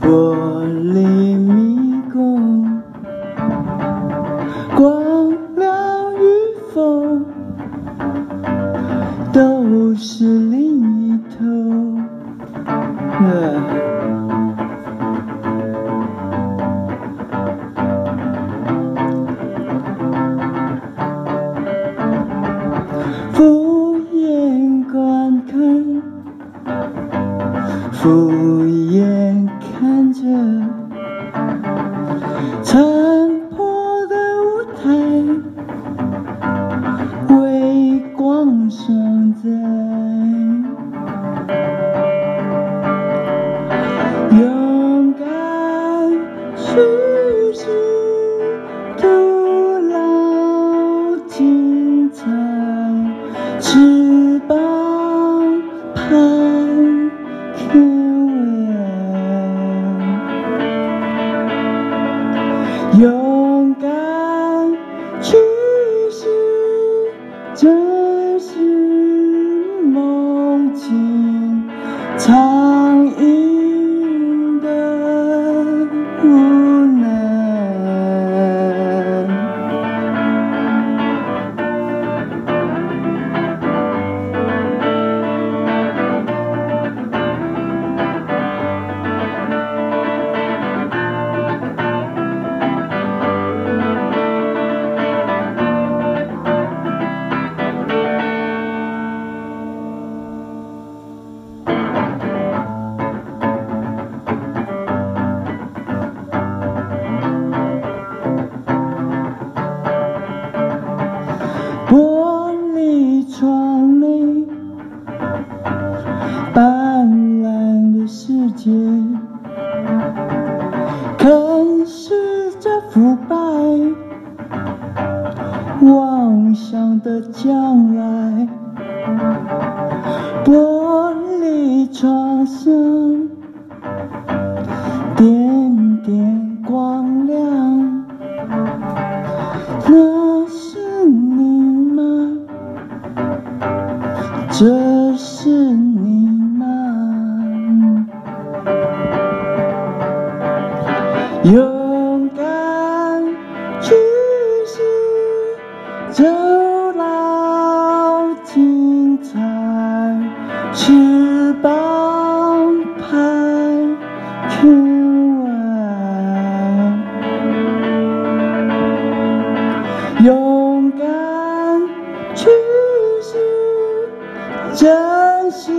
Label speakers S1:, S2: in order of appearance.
S1: 玻璃迷宫，光亮与否，都是另一头。俯眼观看。Your 是这腐败，妄想的将来。老精彩，翅膀拍天外。勇敢去试，真是